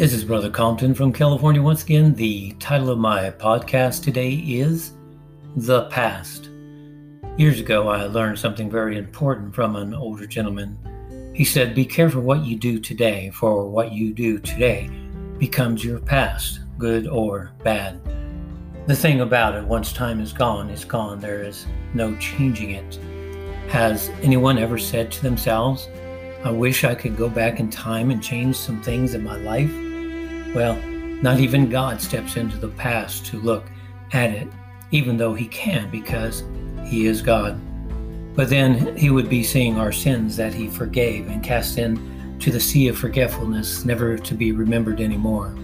This is Brother Compton from California once again. The title of my podcast today is The Past. Years ago, I learned something very important from an older gentleman. He said, Be careful what you do today, for what you do today becomes your past, good or bad. The thing about it, once time is gone, it's gone. There is no changing it. Has anyone ever said to themselves, I wish I could go back in time and change some things in my life? Well, not even God steps into the past to look at it, even though He can because He is God. But then He would be seeing our sins that He forgave and cast into the sea of forgetfulness, never to be remembered anymore.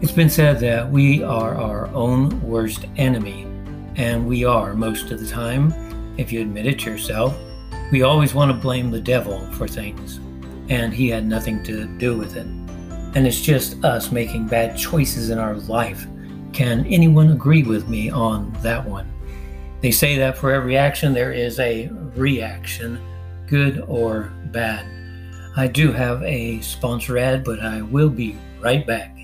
It's been said that we are our own worst enemy, and we are most of the time, if you admit it to yourself. We always want to blame the devil for things, and he had nothing to do with it. And it's just us making bad choices in our life. Can anyone agree with me on that one? They say that for every action there is a reaction, good or bad. I do have a sponsor ad, but I will be right back.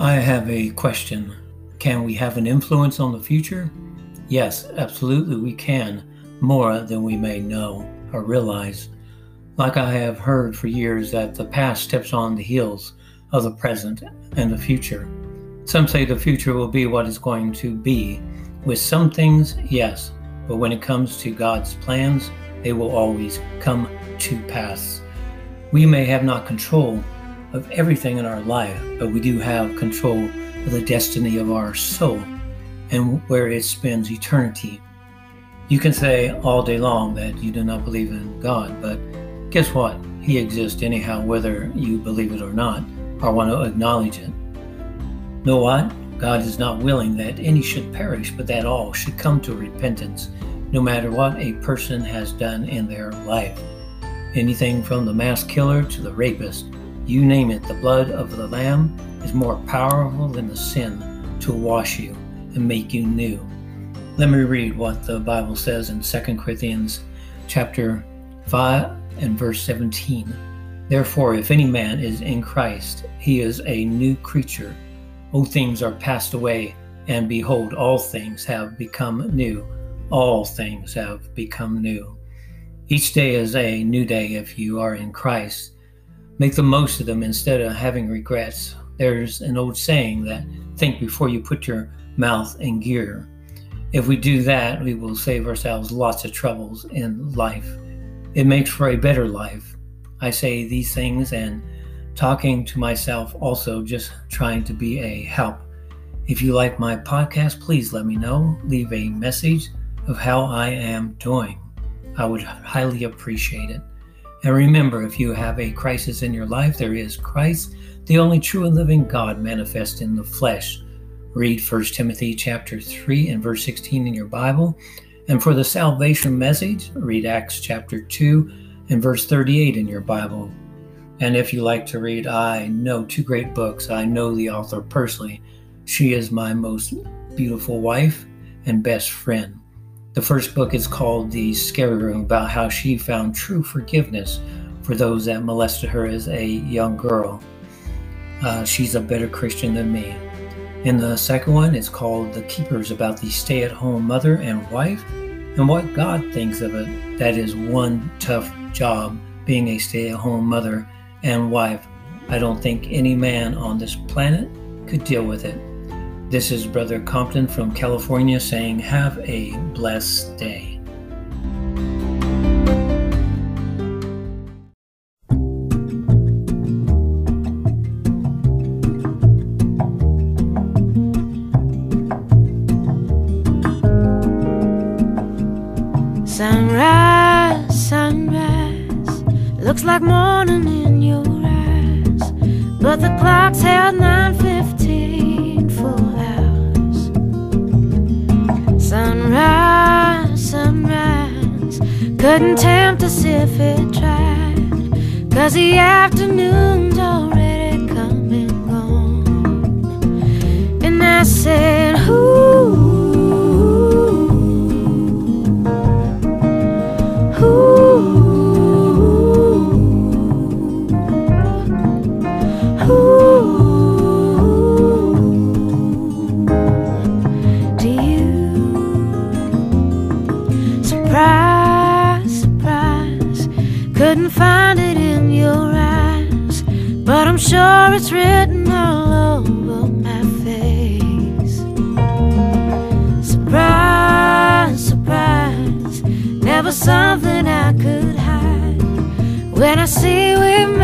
I have a question. Can we have an influence on the future? Yes, absolutely, we can, more than we may know or realize. Like I have heard for years that the past steps on the heels of the present and the future. Some say the future will be what it's going to be. With some things, yes, but when it comes to God's plans, they will always come to pass. We may have not control of everything in our life, but we do have control of the destiny of our soul and where it spends eternity. You can say all day long that you do not believe in God, but guess what? He exists anyhow, whether you believe it or not, or want to acknowledge it. Know what? God is not willing that any should perish, but that all should come to repentance, no matter what a person has done in their life. Anything from the mass killer to the rapist, you name it, the blood of the Lamb is more powerful than the sin to wash you and make you new. Let me read what the Bible says in 2 Corinthians chapter 5 and verse 17. Therefore, if any man is in Christ, he is a new creature. Old things are passed away, and behold, all things have become new. All things have become new. Each day is a new day if you are in Christ. Make the most of them instead of having regrets. There's an old saying that think before you put your mouth in gear. If we do that, we will save ourselves lots of troubles in life. It makes for a better life. I say these things and talking to myself also just trying to be a help. If you like my podcast, please let me know. Leave a message of how I am doing. I would highly appreciate it. And remember, if you have a crisis in your life, there is Christ, the only true and living God manifest in the flesh. Read 1 Timothy chapter 3 and verse 16 in your Bible. And for the salvation message, read Acts chapter 2 and verse 38 in your Bible. And if you like to read, I know two great books. I know the author personally. She is my most beautiful wife and best friend. The first book is called The Scary Room, about how she found true forgiveness for those that molested her as a young girl. Uh, she's a better Christian than me. And the second one is called The Keepers, about the stay at home mother and wife and what God thinks of it. That is one tough job being a stay at home mother and wife. I don't think any man on this planet could deal with it. This is Brother Compton from California saying, Have a blessed day. Sunrise, sunrise, looks like morning in your eyes, but the clock's held Couldn't tempt us if it tried Cause the afternoon's something I could hide. When I see we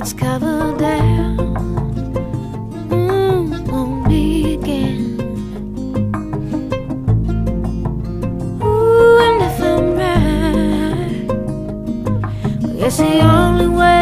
it's covered down, Mm, again. Ooh, and if I'm right, it's the only way.